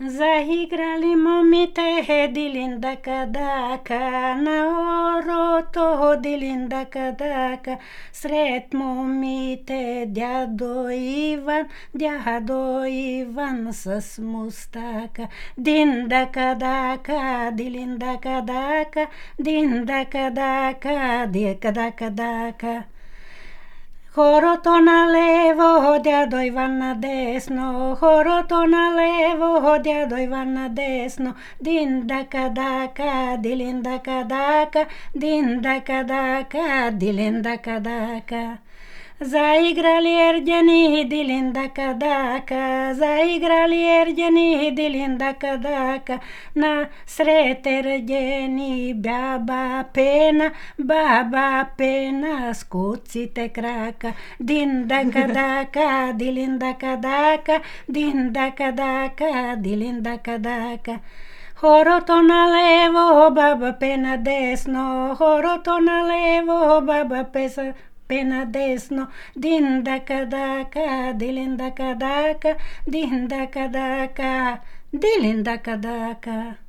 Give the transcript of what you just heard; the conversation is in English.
Zaigralimo mi te hedilindaka daka, na oro to hodilindaka daka, sretmo mi te djado Ivan, djado Ivan sa smustaka, dindaka daka, dilindaka daka, dindaka daka, djeka daka daka. Хорото налево, дядо Иван на десно, хорото налево, дядо Иван на десно, Дин дака, дилиндака дака, диндака дака, дилиндака дака. Заиграли ерджани дилинда кадака, заиграли ерджани дилинда кадака, на сред ерджени баба пена, баба пена с куците крака, динда кадака, дилинда кадака, динда кадака, дилинда кадака. Хорото налево, баба пена десно, хорото налево, баба песа pena desno, dinda kadaka, pena desno, dinda cadaca, dilinda cadaca, dinda cadaca, dilinda cadaca.